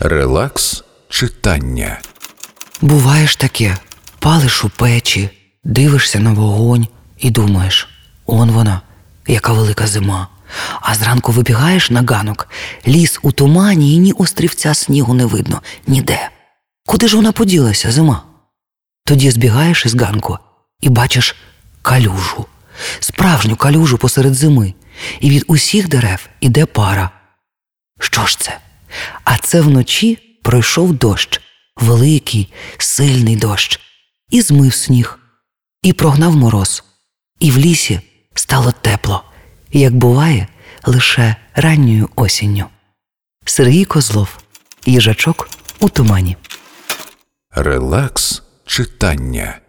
Релакс читання. Буває ж таке, палиш у печі, дивишся на вогонь і думаєш: он вона, яка велика зима. А зранку вибігаєш на ганок, ліс у тумані і ні острівця снігу не видно ніде. Куди ж вона поділася, зима? Тоді збігаєш із ганку і бачиш калюжу, справжню калюжу посеред зими, і від усіх дерев іде пара. Що ж це? Це вночі пройшов дощ, великий, сильний дощ, і змив сніг, і прогнав мороз, і в лісі стало тепло, як буває лише ранньою осінню. Сергій Козлов, їжачок у тумані. Релакс читання.